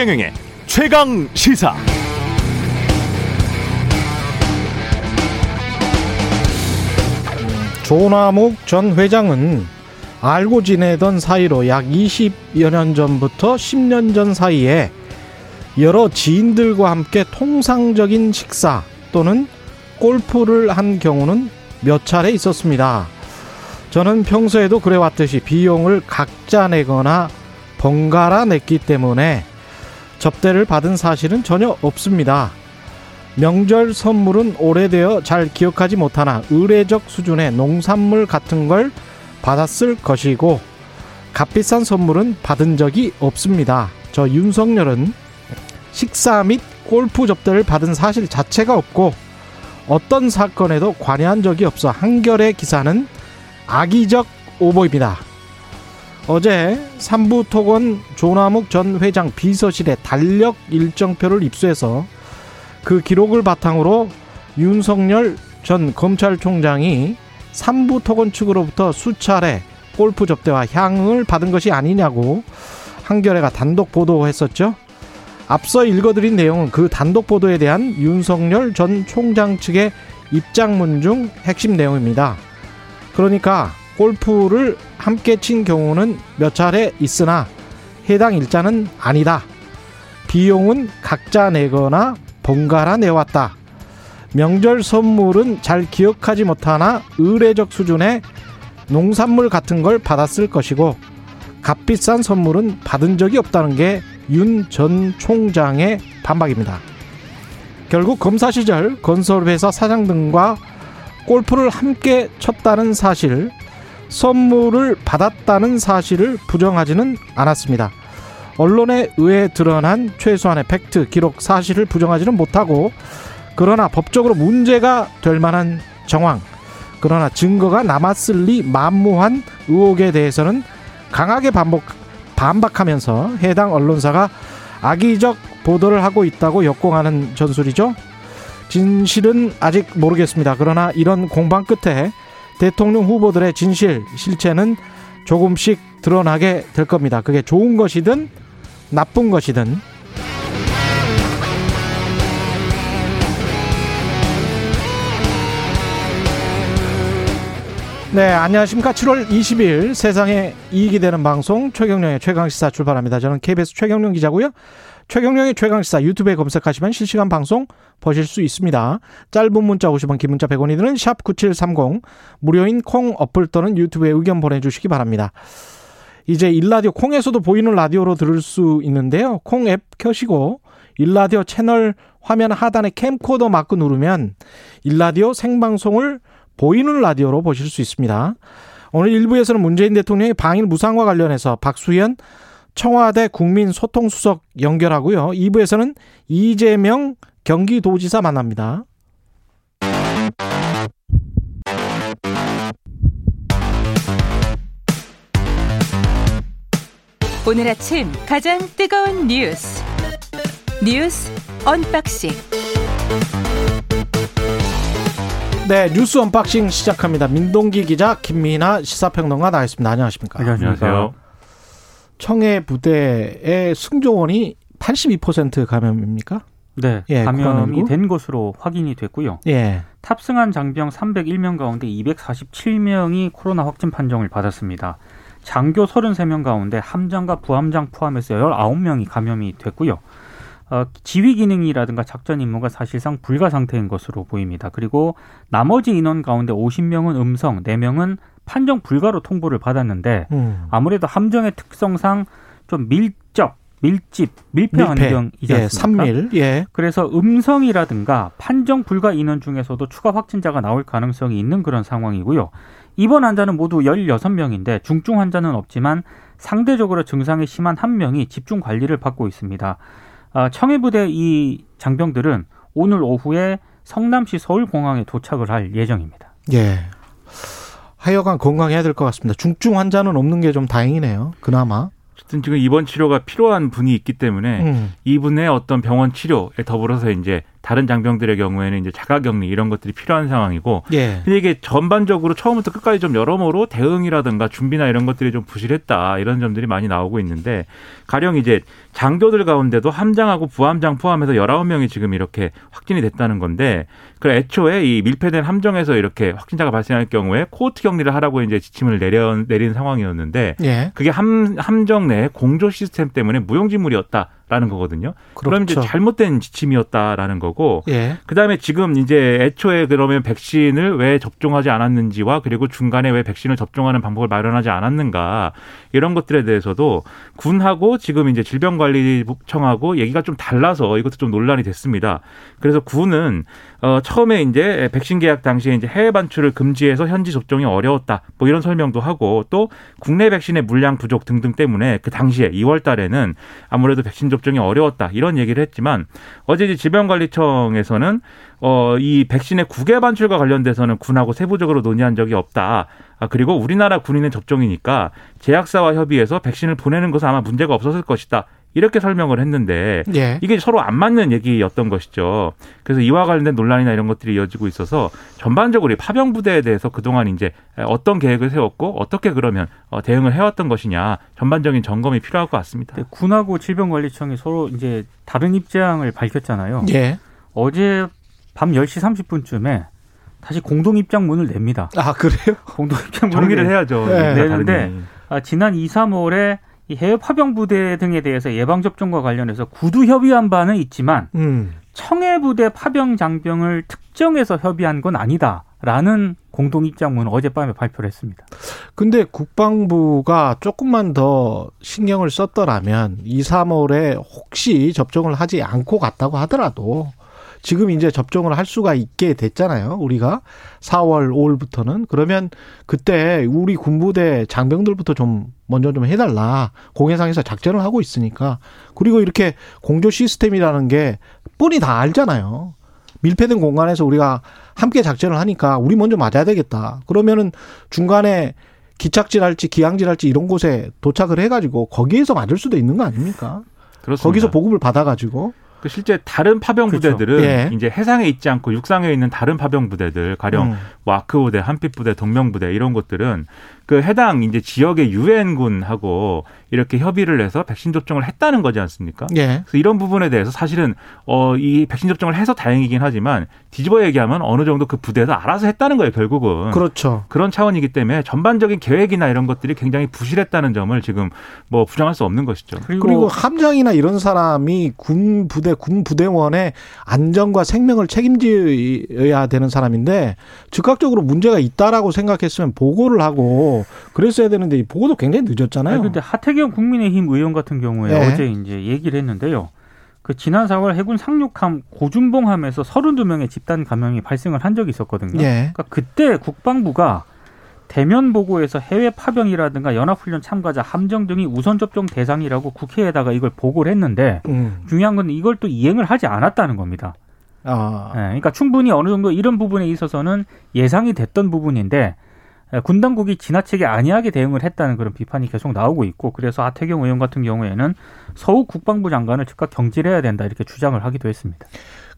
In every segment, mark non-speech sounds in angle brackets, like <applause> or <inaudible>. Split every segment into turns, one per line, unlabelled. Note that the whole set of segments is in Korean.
최경영의 최강 시사.
조남욱 전 회장은 알고 지내던 사이로 약 20여 년 전부터 10년 전 사이에 여러 지인들과 함께 통상적인 식사 또는 골프를 한 경우는 몇 차례 있었습니다. 저는 평소에도 그래왔듯이 비용을 각자 내거나 번갈아 냈기 때문에 접대를 받은 사실은 전혀 없습니다. 명절 선물은 오래되어 잘 기억하지 못하나 의례적 수준의 농산물 같은 걸 받았을 것이고 값비싼 선물은 받은 적이 없습니다. 저 윤석열은 식사 및 골프 접대를 받은 사실 자체가 없고 어떤 사건에도 관여한 적이 없어 한결의 기사는 악의적 오보입니다. 어제 삼부토건 조남욱 전 회장 비서실에 달력 일정표를 입수해서 그 기록을 바탕으로 윤석열 전 검찰총장이 삼부토건 측으로부터 수차례 골프 접대와 향응을 받은 것이 아니냐고 한겨레가 단독 보도했었죠. 앞서 읽어드린 내용은 그 단독 보도에 대한 윤석열 전 총장 측의 입장문 중 핵심 내용입니다. 그러니까 골프를 함께 친 경우는 몇 차례 있으나 해당 일자는 아니다. 비용은 각자 내거나 번갈아 내왔다. 명절 선물은 잘 기억하지 못하나 의례적 수준의 농산물 같은 걸 받았을 것이고 값비싼 선물은 받은 적이 없다는 게 윤 전 총장의 반박입니다. 결국 검사 시절 건설회사 사장 등과 골프를 함께 쳤다는 사실, 선물을 받았다는 사실을 부정하지는 않았습니다. 언론에 의해 드러난 최소한의 팩트, 기록, 사실을 부정하지는 못하고 그러나 법적으로 문제가 될 만한 정황, 그러나 증거가 남았을 리 만무한 의혹에 대해서는 강하게 반복, 반박하면서 해당 언론사가 악의적 보도를 하고 있다고 역공하는 전술이죠. 진실은 아직 모르겠습니다. 그러나 이런 공방 끝에 대통령 후보들의 진실, 실체는 조금씩 드러나게 될 겁니다. 그게 좋은 것이든 나쁜 것이든 네, 안녕하십니까. 7월 20일 세상에 이익이 되는 방송 최경령의 최강시사 출발합니다. 저는 KBS 최경령 기자고요. 최경령의 최강시사 유튜브에 검색하시면 실시간 방송 보실 수 있습니다. 짧은 문자 50원, 긴 문자 100원이 드는 샵 9730 무료인 콩 어플 또는 유튜브에 의견 보내주시기 바랍니다. 이제 일라디오 콩에서도 보이는 라디오로 들을 수 있는데요. 콩 앱 켜시고 일라디오 채널 화면 하단에 캠코더 마크 누르면 일라디오 생방송을 보이는 라디오로 보실 수 있습니다. 오늘 1부에서는 문재인 대통령의 방일 무상과 관련해서 박수현 청와대 국민소통수석 연결하고요. 2부에서는 이재명 경기도지사 만납니다.
오늘 아침 가장 뜨거운 뉴스 뉴스 언박싱
네, 뉴스 언박싱 시작합니다. 민동기 기자, 김민아 시사평론가 나와있습니다. 안녕하십니까?
안녕하세요.
청해 부대의 승조원이 82% 감염입니까?
네,
예,
감염이
코로나19?
된 것으로 확인이 됐고요.
예.
탑승한 장병 301명 가운데 247명이 코로나 확진 판정을 받았습니다. 장교 33명 가운데 함장과 부함장 포함해서 19명이 감염이 됐고요. 어, 지휘 기능이라든가 작전 임무가 사실상 불가 상태인 것으로 보입니다. 그리고 나머지 인원 가운데 50명은 음성, 4명은 판정 불가로 통보를 받았는데
음.
아무래도 함정의 특성상 좀 밀접, 밀집, 밀폐 환경이지
예,
않습니까?
3밀. 예.
그래서 음성이라든가 판정 불가 인원 중에서도 추가 확진자가 나올 가능성이 있는 그런 상황이고요. 입원 환자는 모두 16명인데 중증 환자는 없지만 상대적으로 증상이 심한 한 명이 집중 관리를 받고 있습니다. 아, 청해부대 이 장병들은 오늘 오후에 성남시 서울공항에 도착을 할 예정입니다.
예. 하여간 건강해야 될 것 같습니다. 중증 환자는 없는 게 좀 다행이네요. 그나마.
어쨌든 지금 입원 치료가 필요한 분이 있기 때문에
음.
이분의 어떤 병원 치료에 더불어서 이제 다른 장병들의 경우에는 이제 자가격리 이런 것들이 필요한 상황이고
예.
근데 이게 전반적으로 처음부터 끝까지 좀 여러모로 대응이라든가 준비나 이런 것들이 좀 부실했다 이런 점들이 많이 나오고 있는데 가령 이제 장교들 가운데도 함장하고 부함장 포함해서 열아홉 명이 지금 이렇게 확진이 됐다는 건데 그 애초에 이 밀폐된 함정에서 이렇게 확진자가 발생할 경우에 코호트 격리를 하라고 이제 지침을 내려 내린 상황이었는데
예.
그게 함 함정 내 공조 시스템 때문에 무용지물이었다. 라는 거거든요. 그럼 이제
그렇죠.
잘못된 지침이었다라는 거고
예.
그다음에 지금 이제 애초에 그러면 백신을 왜 접종하지 않았는지와 그리고 중간에 왜 백신을 접종하는 방법을 마련하지 않았는가 이런 것들에 대해서도 군하고 지금 이제 질병관리청하고 얘기가 좀 달라서 이것도 좀 논란이 됐습니다. 그래서 군은 어 처음에 이제 백신 계약 당시에 이제 해외 반출을 금지해서 현지 접종이 어려웠다 뭐 이런 설명도 하고 또 국내 백신의 물량 부족 등등 때문에 그 당시에 2월 달에는 아무래도 백신 접종이 어려웠다 이런 얘기를 했지만 어제 이제 질병관리청에서는 어, 이 백신의 국외 반출과 관련돼서는 군하고 세부적으로 논의한 적이 없다. 아, 그리고 우리나라 군인의 접종이니까 제약사와 협의해서 백신을 보내는 것은 아마 문제가 없었을 것이다. 이렇게 설명을 했는데
예.
이게 서로 안 맞는 얘기였던 것이죠. 그래서 이와 관련된 논란이나 이런 것들이 이어지고 있어서 전반적으로 이 파병 부대에 대해서 그동안 이제 어떤 계획을 세웠고 어떻게 그러면 어, 대응을 해왔던 것이냐 전반적인 점검이 필요할 것 같습니다.
근데 군하고 질병관리청이 서로 이제 다른 입장을 밝혔잖아요.
예.
어제 밤 10시 30분쯤에 다시 공동 입장문을 냅니다.
아, 그래요? <laughs>
공동 입장문을
정리를
내-
해야죠.
네.
내는데 아, 지난 2, 3월에 이 해외 파병 부대 등에 대해서 예방 접종과 관련해서 구두 협의한 바는 있지만
음.
청해 부대 파병 장병을 특정해서 협의한 건 아니다라는 공동 입장문을 어젯밤에 발표를 했습니다.
근데 국방부가 조금만 더 신경을 썼더라면 2, 3월에 혹시 접종을 하지 않고 갔다고 하더라도 지금 이제 접종을 할 수가 있게 됐잖아요. 우리가 4월, 5월부터는 그러면 그때 우리 군부대 장병들부터 좀 먼저 좀 해달라. 공해상에서 작전을 하고 있으니까 그리고 이렇게 공조 시스템이라는 게 뻔히 다 알잖아요. 밀폐된 공간에서 우리가 함께 작전을 하니까 우리 먼저 맞아야 되겠다. 그러면은 중간에 기착지랄지 기항지랄지 이런 곳에 도착을 해가지고 거기에서 맞을 수도 있는 거 아닙니까?
그렇습니다.
거기서 보급을 받아가지고
그 실제 다른 파병
그렇죠.
부대들은
예.
이제 해상에 있지 않고 육상에 있는 다른 파병 부대들 가령
음.
뭐 아크 부대, 한빛 부대, 동명 부대 이런 것들은 그 해당 이제 지역의 유엔군하고 이렇게 협의를 해서 백신 접종을 했다는 거지 않습니까?
예.
그래서 이런 부분에 대해서 사실은 어 이 백신 접종을 해서 다행이긴 하지만 뒤집어 얘기하면 어느 정도 그 부대에서 알아서 했다는 거예요, 결국은.
그렇죠.
그런 차원이기 때문에 전반적인 계획이나 이런 것들이 굉장히 부실했다는 점을 지금 뭐 부정할 수 없는 것이죠.
그리고,
그리고 함장이나 이런 사람이 군 부대 군 부대원의 안전과 생명을 책임져야 되는 사람인데 즉각적으로 문제가 있다라고 생각했으면 보고를 하고 그랬어야 되는데 이 보고도 굉장히 늦었잖아요.
아니, 근데 하태경 국민의힘 의원 같은 경우에
네.
어제 이제 얘기를 했는데요. 그 지난 4월 해군 상륙함 고준봉함에서 32명의 집단 감염이 발생을 한 적이 있었거든요.
예.
그러니까 그때 국방부가 대면 보고에서 해외 파병이라든가 연합훈련 참가자 함정 등이 우선 접종 대상이라고 국회에다가 이걸 보고를 했는데
음.
중요한 건 이걸 또 이행을 하지 않았다는 겁니다.
아.
예, 그러니까 충분히 어느 정도 이런 부분에 있어서는 예상이 됐던 부분인데 예, 군 당국이 지나치게 안이하게 대응을 했다는 그런 비판이 계속 나오고 있고 그래서 하태경 의원 같은 경우에는 서욱 국방부 장관을 즉각 경질해야 된다 이렇게 주장을 하기도 했습니다.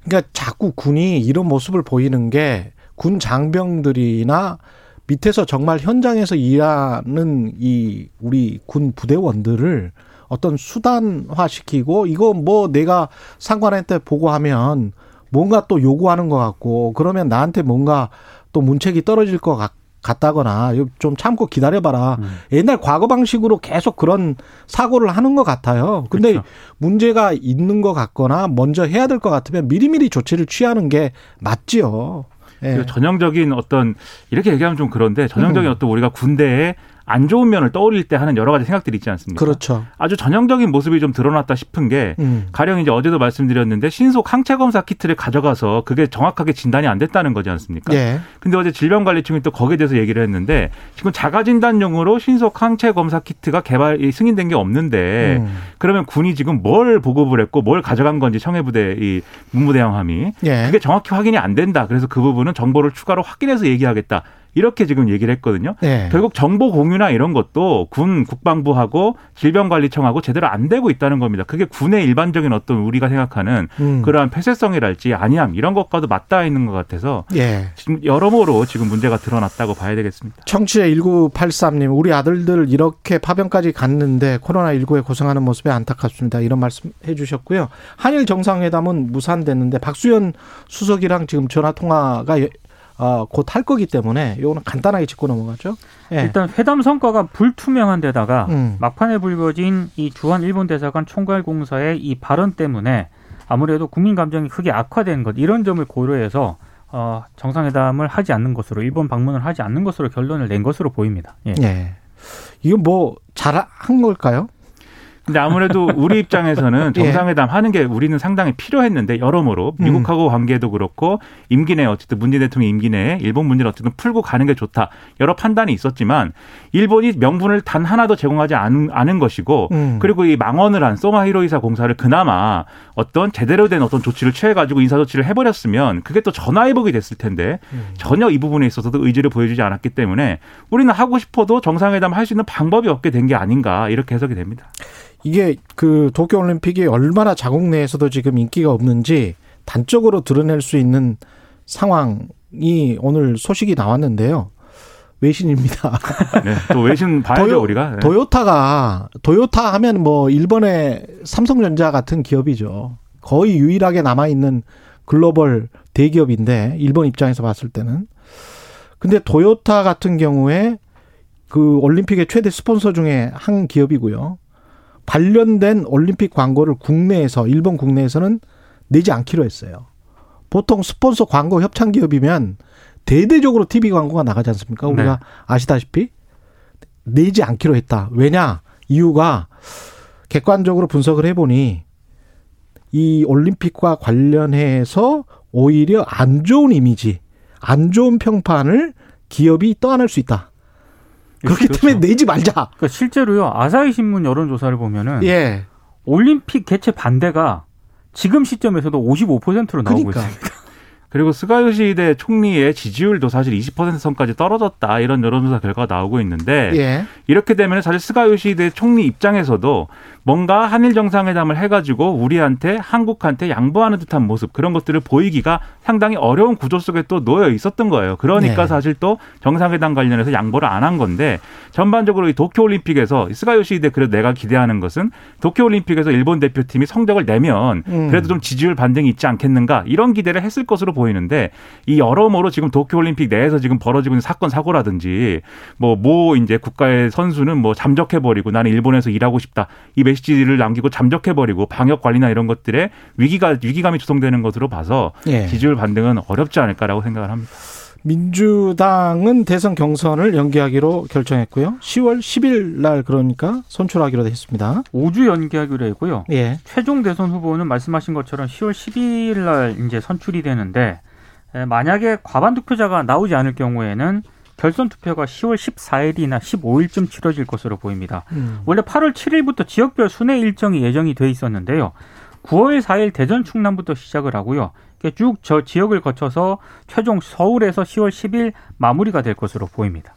그러니까 자꾸 군이 이런 모습을 보이는 게 군 장병들이나 밑에서 정말 현장에서 일하는 이 우리 군 부대원들을 어떤 수단화시키고 이거 뭐 내가 상관한테 보고하면 뭔가 또 요구하는 것 같고 그러면 나한테 뭔가 또 문책이 떨어질 것 같. 같다거나 좀 참고 기다려봐라.
음.
옛날 과거 방식으로 계속 그런 사고를 하는 것 같아요. 근데
그렇죠.
문제가 있는 것 같거나 먼저 해야 될 것 같으면 미리미리 조치를 취하는 게 맞지요. 예.
전형적인 어떤 이렇게 얘기하면 좀 그런데 전형적인
음.
어떤 우리가 군대에 안 좋은 면을 떠올릴 때 하는 여러 가지 생각들이 있지 않습니까?
그렇죠.
아주 전형적인 모습이 좀 드러났다 싶은 게
음.
가령 이제 어제도 말씀드렸는데 신속 항체 검사 키트를 가져가서 그게 정확하게 진단이 안 됐다는 거지 않습니까?
예.
근데 어제 질병관리청이 또 거기에 대해서 얘기를 했는데 지금 자가 진단용으로 신속 항체 검사 키트가 개발 이 승인된 게 없는데
음.
그러면 군이 지금 뭘 보급을 했고 뭘 가져간 건지 청해부대 이 문무대항함이
예.
그게 정확히 확인이 안 된다. 그래서 그 부분은 정보를 추가로 확인해서 얘기하겠다. 이렇게 지금 얘기를 했거든요.
예.
결국 정보 공유나 이런 것도 군 국방부하고 질병관리청하고 제대로 안 되고 있다는 겁니다. 그게 군의 일반적인 어떤 우리가 생각하는
음.
그러한 폐쇄성이랄지 아니함 이런 것과도 맞닿아 있는 것 같아서
예.
지금 여러모로 지금 문제가 드러났다고 봐야 되겠습니다.
청취자 1983님, 우리 아들들 이렇게 파병까지 갔는데 코로나19에 고생하는 모습에 안타깝습니다. 이런 말씀 해주셨고요. 한일 정상회담은 무산됐는데 박수현 수석이랑 지금 전화 통화가 어, 곧할 거기 때문에 요거는 간단하게 짚고 넘어가죠. 예.
일단 회담 성과가 불투명한 데다가
음.
막판에 불거진 이 주한 일본 대사관 총괄 공사의 이 발언 때문에 아무래도 국민 감정이 크게 악화된 것 이런 점을 고려해서 어, 정상회담을 하지 않는 것으로 일본 방문을 하지 않는 것으로 결론을 낸 것으로 보입니다. 예.
예. 이거 뭐 잘 한 걸까요?
근데 아무래도 우리 입장에서는 <laughs>
예.
정상회담 하는 게 우리는 상당히 필요했는데 여러모로
음.
미국하고 관계도 그렇고 임기 내에 어쨌든 문재인 대통령 임기 내에 일본 문제를 어쨌든 풀고 가는 게 좋다 여러 판단이 있었지만 일본이 명분을 단 하나도 제공하지 않은, 않은 것이고
음.
그리고 이 망언을 한 소마 히로이사 공사를 그나마 어떤 제대로 된 어떤 조치를 취해가지고 인사 조치를 해버렸으면 그게 또 전화위복이 됐을 텐데
음.
전혀 이 부분에 있어서도 의지를 보여주지 않았기 때문에 우리는 하고 싶어도 정상회담 할 수 있는 방법이 없게 된 게 아닌가 이렇게 해석이 됩니다.
이게 그 도쿄 올림픽이 얼마나 자국 내에서도 지금 인기가 없는지 단적으로 드러낼 수 있는 상황이 오늘 소식이 나왔는데요. 외신입니다. <laughs>
네, 또 외신 <laughs> 봐야죠
도요-
우리가. 네.
도요타가 도요타 하면 뭐 일본의 삼성전자 같은 기업이죠. 거의 유일하게 남아 있는 글로벌 대기업인데 일본 입장에서 봤을 때는 근데 도요타 같은 경우에 그 올림픽의 최대 스폰서 중에 한 기업이고요. 관련된 올림픽 광고를 국내에서 일본 국내에서는 내지 않기로 했어요. 보통 스폰서 광고 협찬 기업이면 대대적으로 TV 광고가 나가지 않습니까? 우리가 아시다시피 내지 않기로 했다. 왜냐? 이유가 객관적으로 분석을 해보니 이 올림픽과 관련해서 오히려 안 좋은 이미지, 안 좋은 평판을 기업이 떠안을 수 있다. 그렇기
그렇죠.
때문에 내지 말자.
그러니까 실제로요 아사히 신문 여론 조사를 보면은
예.
올림픽 개최 반대가 지금 시점에서도 55%로 나오고
그러니까.
있습니다. <laughs>
그리고 스가요시대 총리의 지지율도 사실 20% 선까지 떨어졌다 이런 여론조사 결과가 나오고 있는데
예.
이렇게 되면 사실 스가요시대 총리 입장에서도 뭔가 한일 정상회담을 해가지고 우리한테 한국한테 양보하는 듯한 모습 그런 것들을 보이기가 상당히 어려운 구조 속에 또 놓여 있었던 거예요. 그러니까
네.
사실 또 정상회담 관련해서 양보를 안 한 건데 전반적으로 이 도쿄올림픽에서 스가 요시대 그래도 내가 기대하는 것은 도쿄올림픽에서 일본 대표팀이 성적을 내면
음.
그래도 좀 지지율 반등이 있지 않겠는가 이런 기대를 했을 것으로 보이는데 이 여러모로 지금 도쿄올림픽 내에서 지금 벌어지고 있는 사건 사고라든지 뭐모 이제 국가의 선수는 뭐 잠적해 버리고 나는 일본에서 일하고 싶다 이 메시지를 남기고 잠적해버리고 방역 관리나 이런 것들에 위기가 위기감이 조성되는 것으로 봐서
예.
지지율 반등은 어렵지 않을까라고 생각을 합니다.
민주당은 대선 경선을 연기하기로 결정했고요. 10월 10일 날 그러니까 선출하기로 했습니다.
5주 연기하기로 했고요.
예.
최종 대선 후보는 말씀하신 것처럼 10월 12일 날 이제 선출이 되는데 에, 만약에 과반 투표자가 나오지 않을 경우에는 결선 투표가 10월 14일이나 15일쯤 치러질 것으로 보입니다.
음.
원래 8월 7일부터 지역별 순회 일정이 예정이 돼 있었는데요. 9월 4일 대전 충남부터 시작을 하고요. 쭉 저 지역을 거쳐서 최종 서울에서 10월 10일 마무리가 될 것으로 보입니다.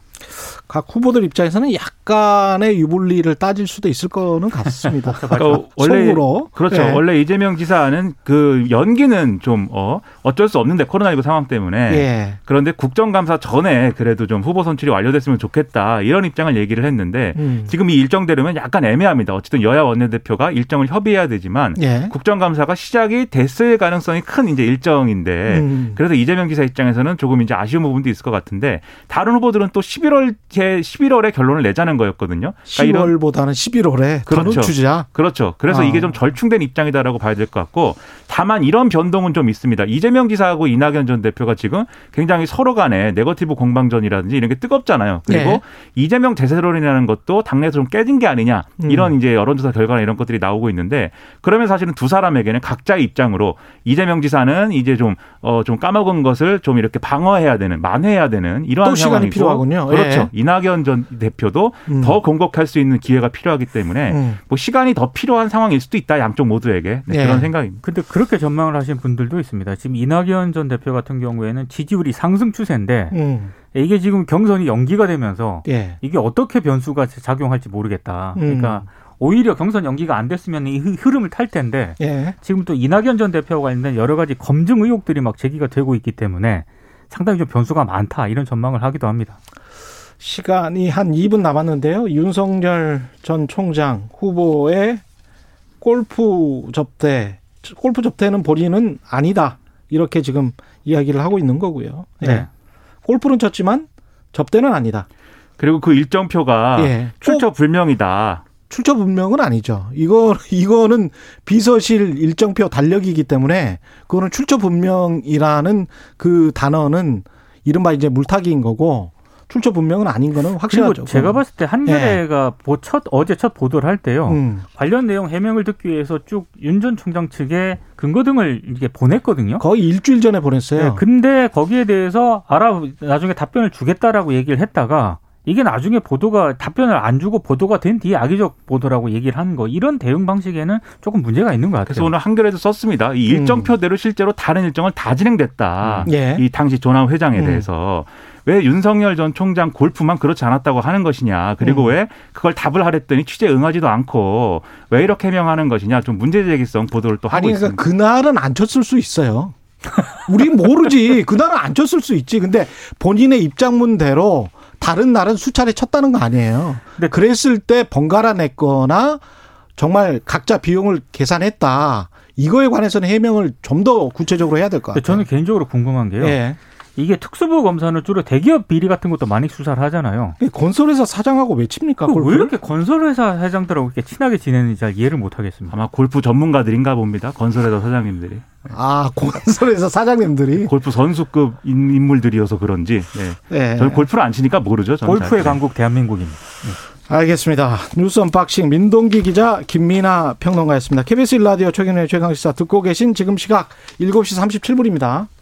각 후보들 입장에서는 약간의 유불리를 따질 수도 있을 거는 같습니다. <laughs>
그러니까 원래
속으로.
그렇죠.
예.
원래 이재명 지사는 그 연기는 좀 어, 어쩔 수 없는데 코로나19 상황 때문에
예.
그런데 국정감사 전에 그래도 좀 후보 선출이 완료됐으면 좋겠다 이런 입장을 얘기를 했는데
음.
지금 이 일정대로면 약간 애매합니다. 어쨌든 여야 원내대표가 일정을 협의해야 되지만
예.
국정감사가 시작이 됐을 가능성이 큰 이제 일정인데
음.
그래서 이재명 지사 입장에서는 조금 이제 아쉬운 부분도 있을 것 같은데 다른 후보들은 또 11월 11월에 결론을 내자는 거였거든요. 그러니까 이런
10월보다는 11월에
그렇죠.
주자.
그렇죠. 그래서
아.
이게 좀 절충된 입장이다라고 봐야 될 것 같고 다만 이런 변동은 좀 있습니다. 이재명 지사하고 이낙연 전 대표가 지금 굉장히 서로 간에 네거티브 공방전이라든지 이런 게 뜨겁잖아요. 그리고
네.
이재명 대세론이라는 것도 당내에서 좀 깨진 게 아니냐
음.
이런 이제 여론조사 결과나 이런 것들이 나오고 있는데 그러면 사실은 두 사람에게는 각자의 입장으로 이재명 지사는 이제 좀어좀 까먹은 것을 좀 이렇게 방어해야 되는 만회해야 되는 이러한
또 시간이
상황이고
필요하군요.
그렇죠.
네.
이낙연 전 대표도
음.
더 공격할 수 있는 기회가 필요하기 때문에
음.
뭐 시간이 더 필요한 상황일 수도 있다. 양쪽 모두에게 네,
예.
그런 생각입니다.
근데 그렇게 전망을 하신 분들도 있습니다. 지금 이낙연 전 대표 같은 경우에는 지지율이 상승 추세인데
음.
이게 지금 경선이 연기가 되면서
예.
이게 어떻게 변수가 작용할지 모르겠다. 그러니까
음.
오히려 경선 연기가 안 됐으면 이 흐- 흐름을 탈 텐데
예.
지금 또 이낙연 전 대표와 관련된 여러 가지 검증 의혹들이 막 제기가 되고 있기 때문에 상당히 좀 변수가 많다 이런 전망을 하기도 합니다.
시간이 한 2분 남았는데요. 윤석열 전 총장 후보의 골프 접대, 골프 접대는 본인은 아니다. 이렇게 지금 이야기를 하고 있는 거고요. 예.
네.
골프는 쳤지만 접대는 아니다.
그리고 그 일정표가
예.
출처 불명이다.
출처 분명은 아니죠. 이거 이거는 비서실 일정표 달력이기 때문에 그거는 출처 분명이라는 그 단어는 이른바 이제 물타기인 거고 출처 분명은 아닌 거는 확실하죠.
제가 봤을 때 한겨레가 보- 첫 어제 첫 보도를 할 때요.
음.
관련 내용 해명을 듣기 위해서 쭉 윤 전 총장 측에 근거 등을 이렇게 보냈거든요.
거의 일주일 전에 보냈어요.
네, 근데 거기에 대해서 알아 나중에 답변을 주겠다라고 얘기를 했다가 이게 나중에 보도가 답변을 안 주고 보도가 된 뒤에 악의적 보도라고 얘기를 한거 이런 대응 방식에는 조금 문제가 있는 것 같아요.
그래서 오늘 한겨레도 썼습니다. 이 일정표대로 실제로 다른 일정을 다 진행됐다.
음. 예.
이 당시 조남 회장에
음.
대해서 왜 윤석열 전 총장 골프만 그렇지 않았다고 하는 것이냐. 그리고
음.
왜 그걸 답을 하랬더니 취재 응하지도 않고 왜 이렇게 해명하는 것이냐. 좀 문제제기성 보도를 또 하고
아니
있습니다.
그러니까 그날은 안 쳤을 수 있어요. 우리 모르지. 그날은 안 쳤을 수 있지. 근데 본인의 입장문대로 다른 날은 수차례 쳤다는 거 아니에요.
근데
그랬을 때 번갈아 냈거나 정말 각자 비용을 계산했다. 이거에 관해서는 해명을 좀 더 구체적으로 해야 될 것 같아요.
저는 개인적으로 궁금한 게요.
예.
이게 특수부 검사는 주로 대기업 비리 같은 것도 많이 수사를 하잖아요.
건설회사 사장하고 왜 칩니까? 골프를?
이렇게 건설회사 회장들하고 이렇게 친하게 지내는지 잘 이해를 못 하겠습니다.
아마 골프 전문가들인가 봅니다. 건설회사 사장님들이.
아, 건설회사 사장님들이.
골프 선수급 인- 인물들이어서 그런지. 네.
예.
저는 골프를 안 치니까 모르죠. 저는
골프의
잘.
강국 대한민국입니다.
알겠습니다. 뉴스 언박싱 민동기 기자 김민아 평론가였습니다. KBS 1라디오 최경영의 최강시사 듣고 계신 지금 시각 7시 37분입니다.